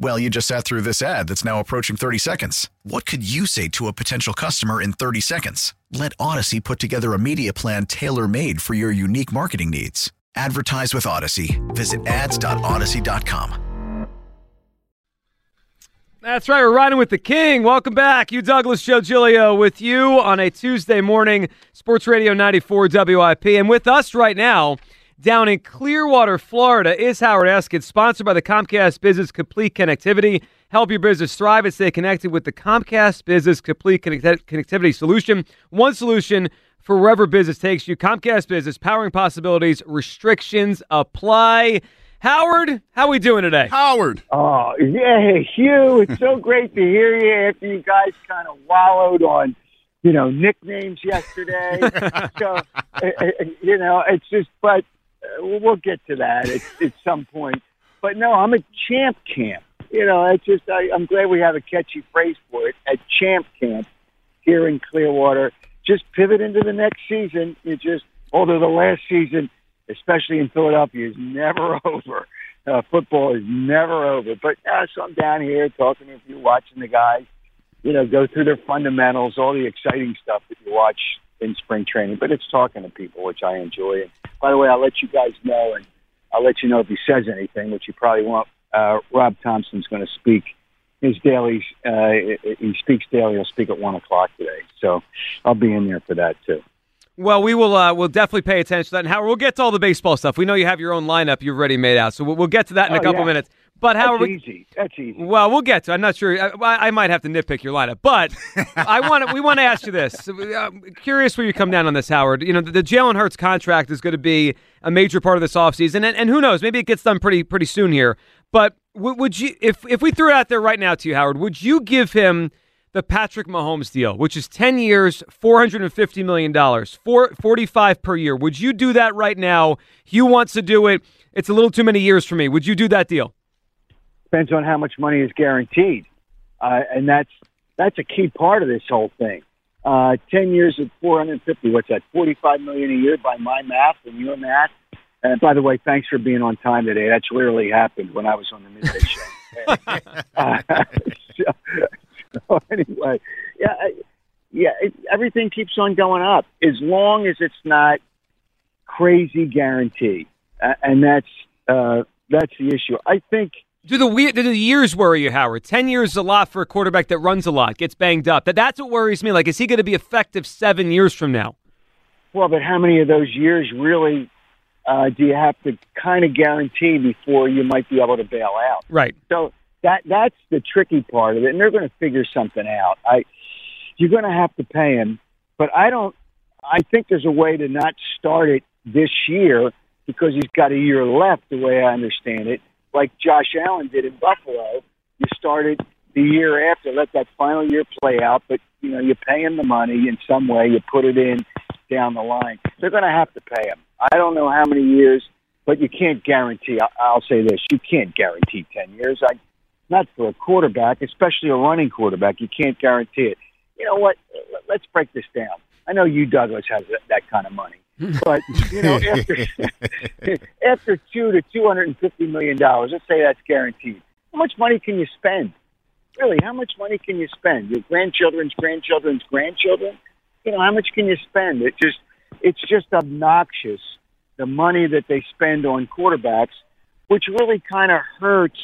Well, you just sat through this ad that's now approaching 30 seconds. What could you say to a potential customer in 30 seconds? Let Audacy put together a media plan tailor made for your unique marketing needs. Advertise with Audacy. Visit ads.audacy.com. That's right. We're riding with the king. Welcome back. Hugh, Douglas Joe Giglio, with you on a Tuesday morning, Sports Radio 94 WIP. And with us right now, down in Clearwater, Florida, is Howard Eskin, sponsored by the Comcast Business Complete Connectivity. Help your business thrive and stay connected with the Comcast Business Complete Connect- Connectivity Solution. One solution for wherever business takes you. Comcast Business, powering possibilities. Restrictions apply. Howard, how are we doing today? Howard. Oh, yeah, Hugh, it's so great to hear you after you guys kind of wallowed on, you know, nicknames yesterday. so, uh, uh, you know, it's just, but we'll get to that at, at some point. But no, I'm at Champ Camp. You know, it's just, I, I'm glad we have a catchy phrase for it at Champ Camp here in Clearwater. Just pivot into the next season. You just, although the last season, especially in Philadelphia, is never over. Uh, football is never over. But uh, so I'm down here talking to you, watching the guys, you know, go through their fundamentals, all the exciting stuff that you watch in spring training. But it's talking to people, which I enjoy. And by the way, I'll let you guys know, and I'll let you know if he says anything, which you probably won't. Uh, Rob Thomson's going to speak his daily. Uh, he speaks daily. He'll speak at one o'clock today, so I'll be in there for that too. Well, we will. Uh, we'll definitely pay attention to that. And Howard, we'll get to all the baseball stuff. We know you have your own lineup you've already made out, so we'll, we'll get to that in a Oh, couple yeah. minutes. But how That's we- easy. That's easy. well, we'll get to. I'm not sure. I, I might have to nitpick your lineup, but I want. We want to ask you this. I'm uh, curious where you come down on this, Howard. You know, the, the Jalen Hurts contract is going to be a major part of this offseason, and, and who knows? Maybe it gets done pretty pretty soon here. But would you, if if we threw it out there right now to you, Howard, would you give him the Patrick Mahomes deal, which is 10 years, $450 million, four, 45 per year? Would you do that right now? Hugh wants to do it. It's a little too many years for me. Would you do that deal? Depends on how much money is guaranteed, uh, and that's that's a key part of this whole thing. Uh, Ten years at 450. What's that? 45 million a year by my math and your math. And by the way, thanks for being on time today. That's rarely happened when I was on the midday show. uh, so, so anyway, yeah, yeah, it, everything keeps on going up as long as it's not crazy guarantee, uh, and that's uh, that's the issue. I think. Do the we- do the years worry you, Howard? Ten years is a lot for a quarterback that runs a lot, gets banged up. That that's what worries me. Like, is he going to be effective seven years from now? Well, but how many of those years really uh, do you have to kind of guarantee before you might be able to bail out? Right. So that that's the tricky part of it, and they're going to figure something out. I you're going to have to pay him, but I don't. I think there's a way to not start it this year because he's got a year left. The way I understand it, like Josh Allen did in Buffalo, you started the year after, let that final year play out, but you know you're paying the money in some way. You put it in down the line. They're going to have to pay him. I don't know how many years, but you can't guarantee. I'll say this: you can't guarantee ten years. I not for a quarterback, especially a running quarterback. You can't guarantee it. You know what? Let's break this down. I know Hugh, Douglas, has that kind of money, but you know, after after two to two hundred and fifty million dollars, let's say that's guaranteed. How much money can you spend? Really, how much money can you spend? Your grandchildren's grandchildren's grandchildren. You know, how much can you spend? It just, it's just obnoxious the money that they spend on quarterbacks, which really kind of hurts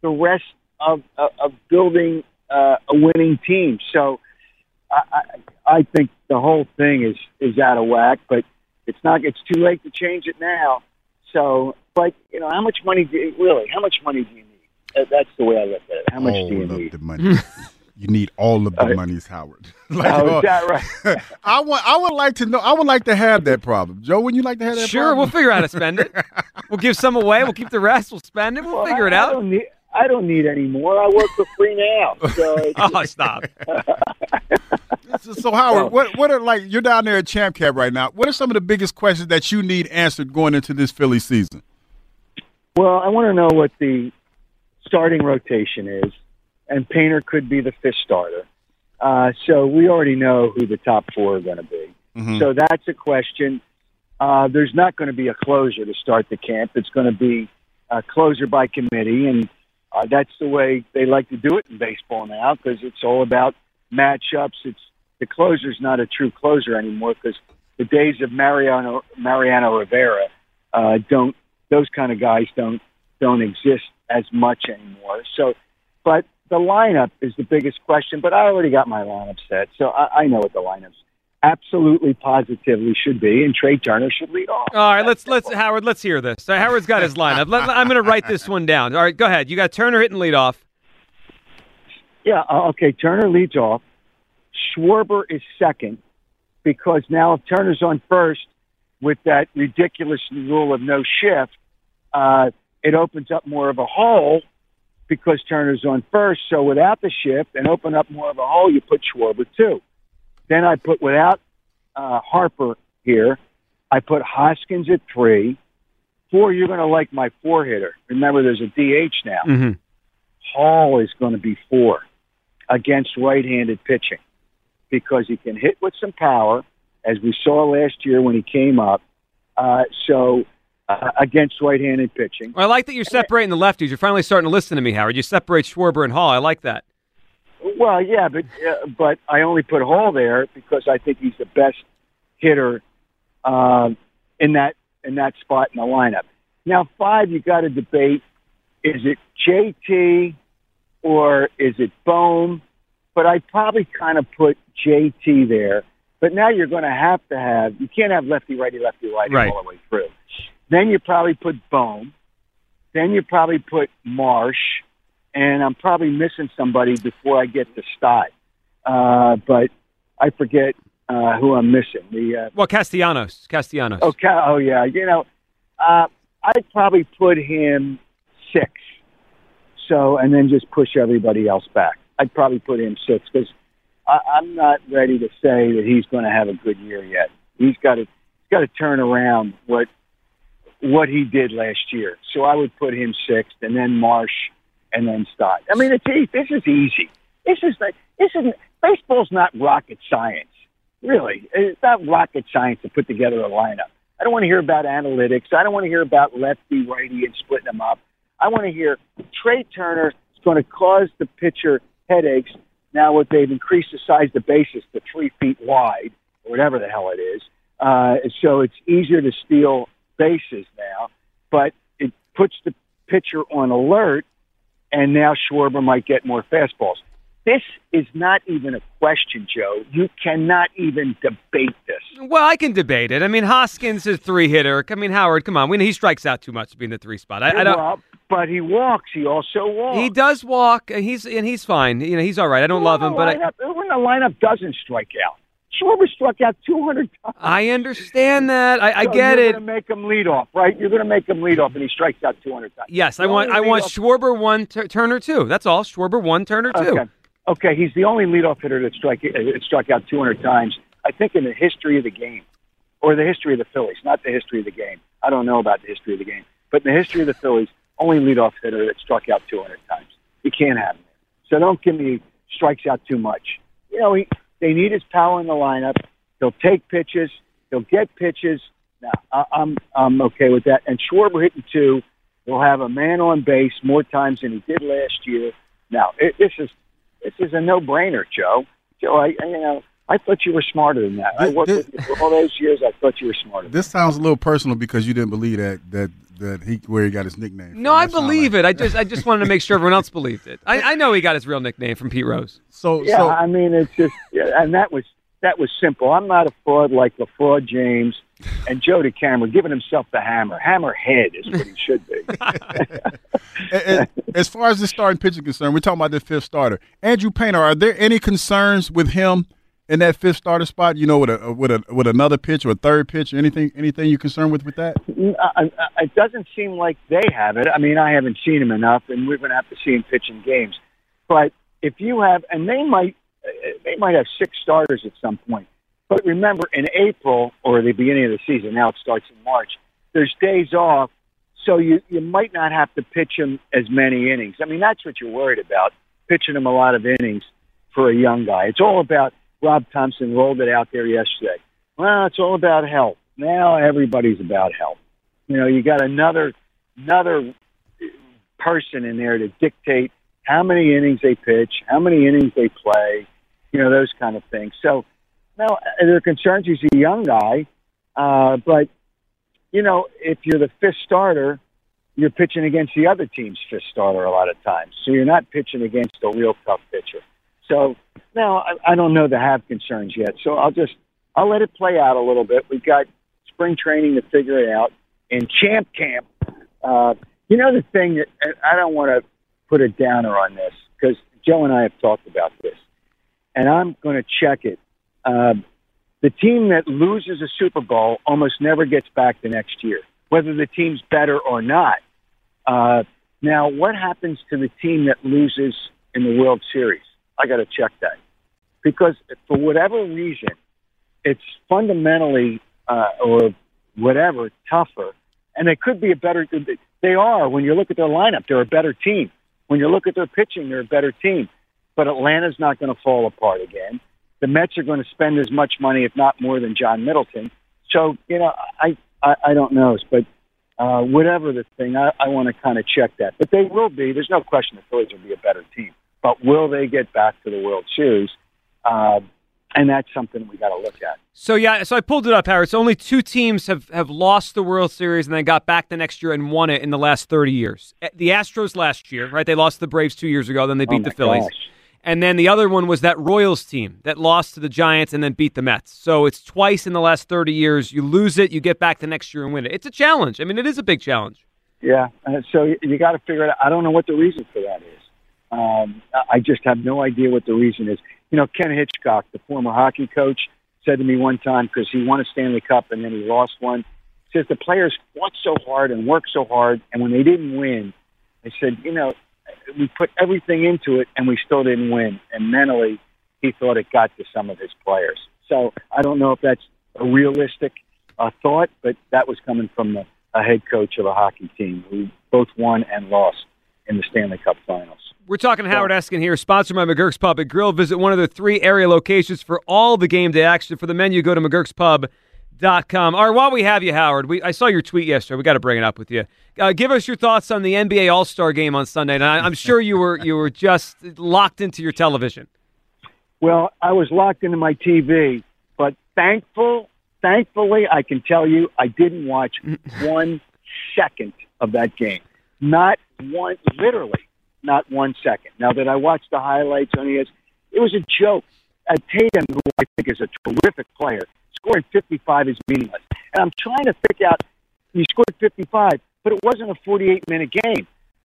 the rest of of, of building uh, a winning team. So, I, I I think the whole thing is is out of whack. But it's not. It's too late to change it now. So, but you know, how much money do you, really? How much money do you need? That's the way I look at it. How much all do you of need? the money. you need all of the monies, Howard. like, Oh, uh, is that right? I want. I would like to know. I would like to have that problem, Joe. Would you like to have that? Sure, problem? we'll figure out how to spend it. We'll give some away. We'll keep the rest. We'll spend it. We'll Well, figure it out. I don't need. I don't need any more. I work for free now. So it's, Oh, stop. So, so Howard, what what are like? You're down there at Champ Camp right now. What are some of the biggest questions that you need answered going into this Philly season? well, I want to know what the starting rotation is, and Painter could be the fifth starter. Uh, so we already know who the top four are going to be. So that's a question. Uh, there's not going to be a closure to start the camp. It's going to be a closer by committee, and uh, that's the way they like to do it in baseball now because it's all about matchups. It's the closer's not a true closer anymore because the days of Mariano Mariano Rivera uh, don't those kind of guys don't don't exist as much anymore. So, but the lineup is the biggest question. But I already got my lineup set, so I, I know what the lineups absolutely positively should be, and Trea Turner should lead off. All right, let's let's Howard. Let's hear this. So Howard's got his lineup. Let, I'm going to write this one down. All right, go ahead. You got Turner hitting lead off. Yeah, uh, okay. Turner leads off. Schwarber is second because now if Turner's on first with that ridiculous rule of no shift, uh, it opens up more of a hole because Turner's on first. So without the shift and open up more of a hole, you put Schwarber two. Then I put without uh, Harper here, I put Hoskins at three. Four, you're going to like my four hitter. Remember, there's a DH now. Mm-hmm. Hall is going to be four against right-handed pitching because he can hit with some power, as we saw last year when he came up. Uh, so uh, against right-handed pitching, I like that you're separating the lefties. You're finally starting to listen to me, Howard. You separate Schwarber and Hall. I like that. well, yeah, but uh, but I only put Hall there because I think he's the best hitter uh, in that in that spot in the lineup. Now, five, you got to debate: is it JT or is it Bohm? But I probably kind of put JT there. But now you're going to have to have you can't have lefty righty lefty righty Right. all the way through. Then you probably put Bohm. Then you probably put Marsh, and I'm probably missing somebody before I get to Stott. Uh, but I forget uh, who I'm missing. The uh, Well, Castellanos. Castellanos. Okay. Oh, yeah. You know, uh, I'd probably put him six. So, and then just push everybody else back. I'd probably put him six because I'm not ready to say that he's going to have a good year yet. He's got to, he's got to turn around what, what he did last year. So I would put him sixth, and then Marsh, and then Stott. I mean, it's. This is easy. This is like this isn't baseball's not rocket science. Really, it's not rocket science to put together a lineup. I don't want to hear about analytics. I don't want to hear about lefty, righty, and splitting them up. I want to hear Trea Turner is going to cause the pitcher headaches. Now, what they've increased the size of the bases to three feet wide, or whatever the hell it is, uh, so it's easier to steal bases now. But it puts the pitcher on alert, and now Schwarber might get more fastballs. This is not even a question, Joe. You cannot even debate this. Well, I can debate it. I mean, Hoskins is three hitter. I mean, Howard, come on. We, he strikes out too much to be in the three spot. I, I don't. Well, but he walks. He also walks. He does walk. and He's and he's fine. You know, he's all right. I don't love him, but I, lineup, when the lineup doesn't strike out, Schwarber struck out 200 times. I understand that. I, I So get you're it. going to make him lead off, right? You're going to make him lead off, and he strikes out 200 times. Yes, I want. I want Schwarber one, Tur- Turner two. That's all. Schwarber one, Turner two. Okay. Okay, he's the only leadoff hitter that struck uh, that struck out 200 times. I think in the history of the game, or the history of the Phillies, not the history of the game. I don't know about the history of the game, but in the history of the Phillies, only leadoff hitter that struck out 200 times. You can't have him. So don't give me strikes out too much. You know, he, they need his power in the lineup. He'll take pitches. He'll get pitches. Now, I, I'm I'm okay with that. And Schwarber hitting two, will have a man on base more times than he did last year. Now, it, this is this is a no-brainer, Joe. Joe, I I- you know I thought you were smarter than that. I This- worked this- with you for all those years. I thought you were smarter. This sounds a little personal because you didn't believe that that that he where he got his nickname. No, I believe it. I just I just wanted to make sure everyone else believed it. I, I know he got his real nickname from Pete Rose. So Yeah, I mean it's just, yeah, and that was that was simple. I'm not a fraud like the fraud James And Joe DeCamara giving himself the hammer. Hammer head is what he should be. as far as the starting pitcher concerned, we're talking about the fifth starter. Andrew Painter, are there any concerns with him in that fifth starter spot? You know, with a with a with another pitch or a third pitch, or anything anything you're concerned with with that? Uh, uh, uh, it doesn't seem like they have it. I mean, I haven't seen him enough, and we're going to have to see him pitch in games. But if you have, and they might they might have six starters at some point. But remember, in April or the beginning of the season, now it starts in March. There's days off, so you you might not have to pitch him as many innings. I mean, that's what you're worried about, pitching him a lot of innings for a young guy. It's all about Rob Thomson rolled it out there yesterday. Well, it's all about health. Now everybody's about health. You know, you got another another person in there to dictate how many innings they pitch, how many innings they play, you know, those kind of things. So, now there are concerns. He's a young guy, uh, but you know, if you're the fifth starter, you're pitching against the other team's fifth starter a lot of times. So you're not pitching against a real tough pitcher. So now I, I don't know to have concerns yet. So I'll just I'll let it play out a little bit. We've got spring training to figure it out. In champ camp, uh, you know the thing that I don't want to put a downer on this because Joe and I have talked about this, and I'm going to check it. Uh, the team that loses a Super Bowl almost never gets back the next year, whether the team's better or not. Uh, now, what happens to the team that loses in the World Series? I got to check that because for whatever reason, it's fundamentally uh, or whatever tougher, and they could be a better. They are when you look at their lineup, they're a better team. When you look at their pitching, they're a better team. But Atlanta's not going to fall apart again. The Mets are going to spend as much money, if not more, than John Middleton. So you know, I I, I don't know, but uh, whatever the thing, I, I want to kind of check that. But they will be. There's no question the Phillies will be a better team. But will they get back to the World Series? Uh, and that's something we got to look at. So yeah, so I pulled it up, Harris. Only two teams have have lost the World Series and then got back the next year and won it in the last thirty years. The Astros last year, right? They lost the Braves two years ago, then they beat oh the Phillies. Gosh. And then the other one was that Royals team that lost to the Giants and then beat the Mets. So it's twice in the last 30 years. You lose it, you get back the next year and win it. It's a challenge. I mean, it is a big challenge. Yeah. So you got to figure it out. I don't know what the reason for that is. Um, I just have no idea what the reason is. You know, Ken Hitchcock, the former hockey coach, said to me one time because he won a Stanley Cup and then he lost one. He says the players fought so hard and worked so hard, and when they didn't win, they said, you know, we put everything into it and we still didn't win. And mentally, he thought it got to some of his players. So I don't know if that's a realistic uh, thought, but that was coming from the, a head coach of a hockey team who both won and lost in the Stanley Cup Finals. We're talking Howard Eskin here, sponsored by McGurk's Pub and Grill. Visit one of the three area locations for all the game day action. For the menu, go to McGurk'spub.com. All right, while we have you, Howard, we, I saw your tweet yesterday. We got to bring it up with you. Uh, give us your thoughts on the NBA All Star game on Sunday. I'm sure you were you were just locked into your television. Well, I was locked into my TV, but thankful, thankfully, I can tell you, I didn't watch one second of that game. Not one, literally, not one second. Now that I watched the highlights on ES, it was a joke. Uh, Tatum, who I think is a terrific player, scoring 55 is meaningless. And I'm trying to figure out, he scored 55, but it wasn't a 48 minute game.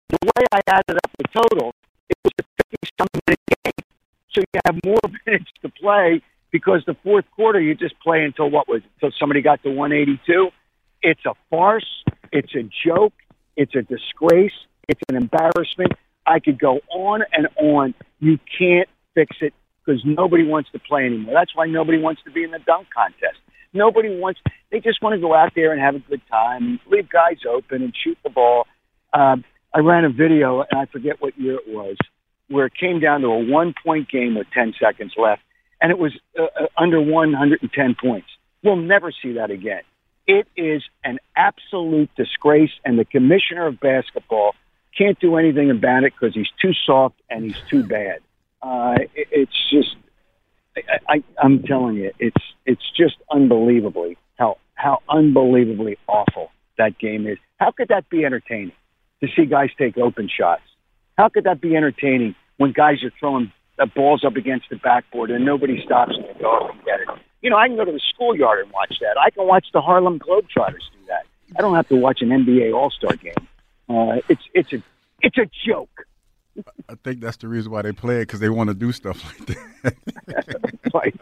The way I added up the total, it was a 50 some minute game. So you have more minutes to play because the fourth quarter you just play until what was? Until somebody got to 182. It's a farce. It's a joke. It's a disgrace. It's an embarrassment. I could go on and on. You can't fix it because nobody wants to play anymore. That's why nobody wants to be in the dunk contest. Nobody wants. They just want to go out there and have a good time, and leave guys open, and shoot the ball. Um, I ran a video, and I forget what year it was, where it came down to a one-point game with 10 seconds left, and it was uh, uh, under 110 points. We'll never see that again. It is an absolute disgrace, and the commissioner of basketball can't do anything about it because he's too soft and he's too bad. Uh, it, it's just, I, I, I'm telling you, it's it's just unbelievably how how unbelievably awful that game is. How could that be entertaining to see guys take open shots? How could that be entertaining when guys are throwing the balls up against the backboard and nobody stops them to go up and get it? You know, I can go to the schoolyard and watch that. I can watch the Harlem Globetrotters do that. I don't have to watch an NBA All Star game. Uh, it's it's a it's a joke. I think that's the reason why they play it because they want to do stuff like that. like,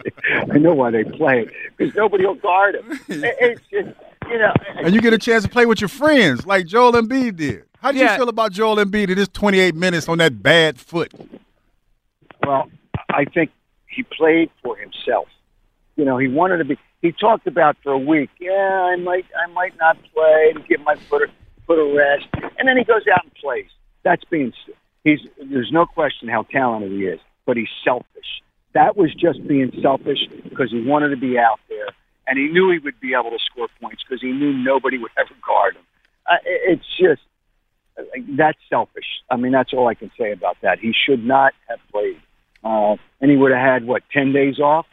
I know why they play it because nobody will guard them. It's just you know. and you get a chance to play with your friends like Joel Embiid did. How do Yeah. you feel about Joel Embiid in his 28 minutes on that bad foot? Well, I think he played for himself. You know, he wanted to be. He talked about for a week. Yeah, I might, I might not play to get my foot a, a rest, and then he goes out and plays. That's being. He's. There's no question how talented he is, but he's selfish. That was just being selfish because he wanted to be out there, and he knew he would be able to score points because he knew nobody would ever guard him. Uh, it- it's just that's selfish. I mean, that's all I can say about that. He should not have played, uh, and he would have had what ten days off.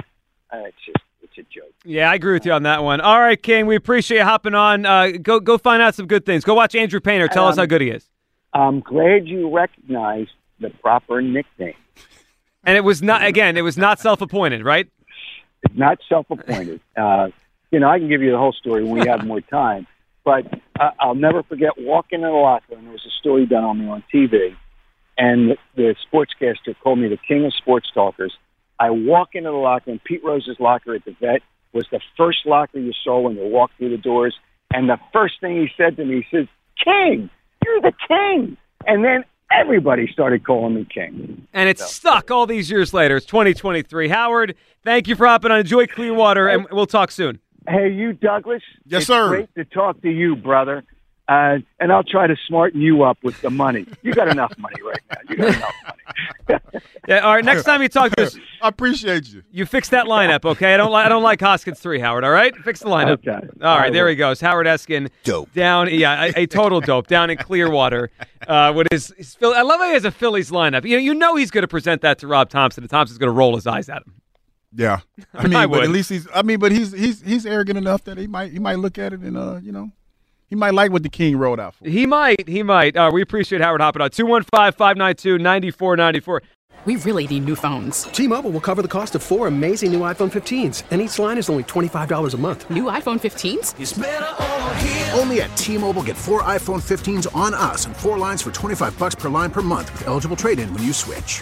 Uh, it's just it's a joke. Yeah, I agree with you on that one. All right, King, we appreciate you hopping on. Uh, go go find out some good things. Go watch Andrew Painter. Tell us Um, how good he is. I'm glad you recognize the proper nickname. And it was not again. It was not self-appointed, right? Not self-appointed. Uh, you know, I can give you the whole story when we have more time. But uh, I'll never forget walking in the locker, and there was a story done on me on TV, and the, the sportscaster called me the king of sports talkers. I walk into the locker, and Pete Rose's locker at the vet was the first locker you saw when you walked through the doors. And the first thing he said to me, he says, "King, you're the king." And then everybody started calling me king. And it's stuck all these years later. It's 2023. Howard, thank you for hopping on. Enjoy Clearwater, and we'll talk soon. Hey, Hugh, Douglas. Yes, it's sir. Great to talk to you, brother. Uh, and I'll try to smarten you up with the money. You got enough money right now. You got enough money. Yeah. All right. Next time you talk to us, I appreciate you. you fix that lineup, okay? I don't like I don't like Hoskins three, Howard. All right, fix the lineup. Okay. All right, I there will. he goes. Howard Eskin. Dope. Down, yeah, a, a total dope down in Clearwater. Uh, with his, his Phil- I love how he has a Phillies lineup. You know, you know he's going to present that to Rob Thomson, and Thomson's going to roll his eyes at him. Yeah, I mean, I but would. at least he's. I mean, but he's he's he's arrogant enough that he might he might look at it and uh you know he might like what the king wrote out for. He might, he might. Uh, we appreciate Howard hopping on 215-592-9494. We really need new phones. T-Mobile will cover the cost of four amazing new iPhone 15s, and each line is only $25 a month. New iPhone 15s? Only at T-Mobile, get four iPhone 15s on us and four lines for 25 bucks per line per month with eligible trade-in when you switch.